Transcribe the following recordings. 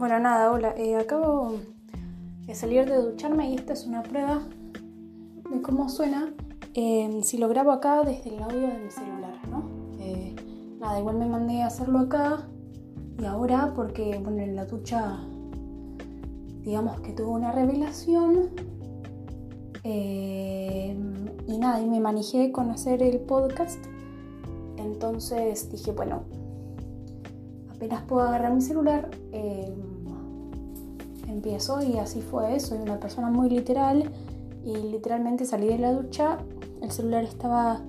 Bueno, nada, hola. Eh, acabo de salir de ducharme y esta es una prueba de cómo suena eh, si lo grabo acá desde el audio de mi celular, ¿no? Eh, nada, igual me mandé a hacerlo acá y ahora porque, bueno, en la ducha, digamos que tuve una revelación y nada, y me manejé con hacer el podcast. Entonces dije, bueno, apenas puedo agarrar mi celular, eh, empiezo y así fue. Soy una persona muy literal y literalmente salí de la ducha, el celular estaba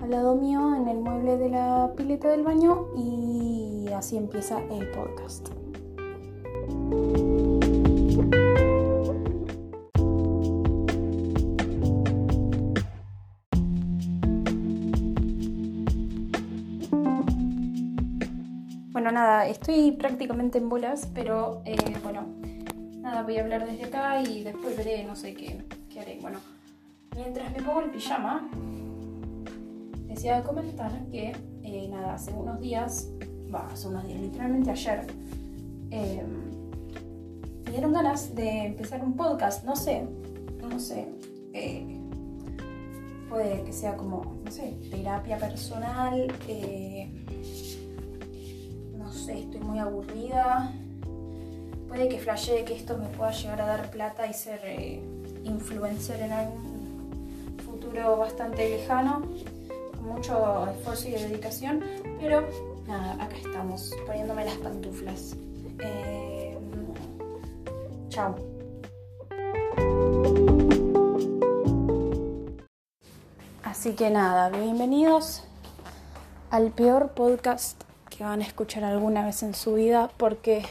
al lado mío en el mueble de la pileta del baño y así empieza el podcast. Bueno, nada, estoy prácticamente en bolas, pero eh, bueno, nada, voy a hablar desde acá y después veré, no sé qué, qué haré. Bueno, mientras me pongo el pijama, decía comentar que, eh, nada, hace unos días, va, hace unos días, literalmente ayer, eh, me dieron ganas de empezar un podcast, no sé, no sé, puede que sea como, no sé, terapia personal, estoy muy aburrida. Puede que flashee que esto me pueda llegar a dar plata y ser eh, influencer en algún futuro bastante lejano, con mucho esfuerzo y dedicación, pero nada, acá estamos, poniéndome las pantuflas. Eh, chao. Así que nada, bienvenidos al peor podcast que van a escuchar alguna vez en su vida porque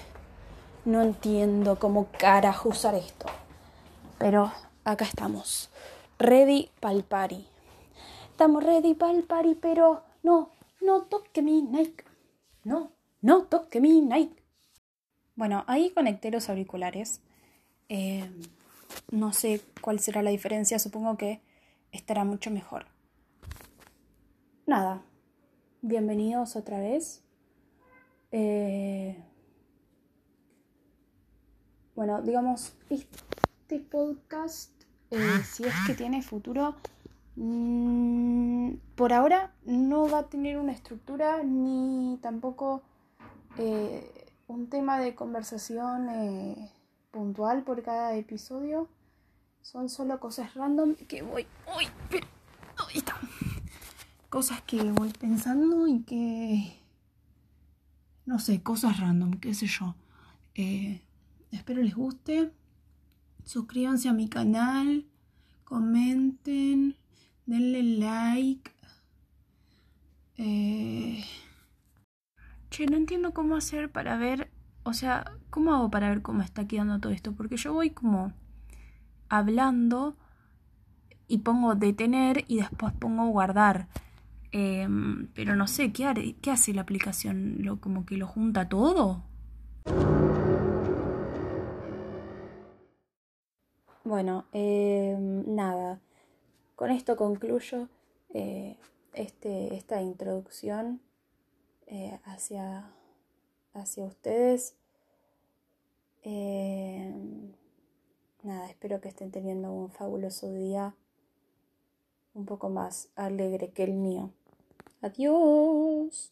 no entiendo cómo carajo usar esto. Pero acá estamos, ready pal party. Estamos ready pal party, pero no, no toque mi Nike. No, no toque mi Nike. Bueno, ahí conecté los auriculares. Eh, no sé cuál será la diferencia, supongo que estará mucho mejor. Nada, bienvenidos otra vez. Eh, bueno, digamos, este podcast, eh, si es que tiene futuro, mm, por ahora no va a tener una estructura ni tampoco eh, un tema de conversación puntual por cada episodio. Son solo cosas random que voy. Cosas que voy pensando y que no sé, cosas random, qué sé yo. Eh, espero les guste. Suscríbanse a mi canal, comenten, denle like. Eh... Che, no entiendo cómo hacer para ver, o sea, ¿cómo hago para ver cómo está quedando todo esto? Porque yo voy como hablando y pongo detener y después pongo guardar. Em, pero no sé, ¿qué, ¿qué hace la aplicación? ¿Lo, ¿Como que lo junta todo? Bueno, em, nada. Con esto concluyo eh, este, esta introducción eh, hacia, hacia ustedes. Em, nada, espero que estén teniendo un fabuloso día un poco más alegre que el mío. Adiós.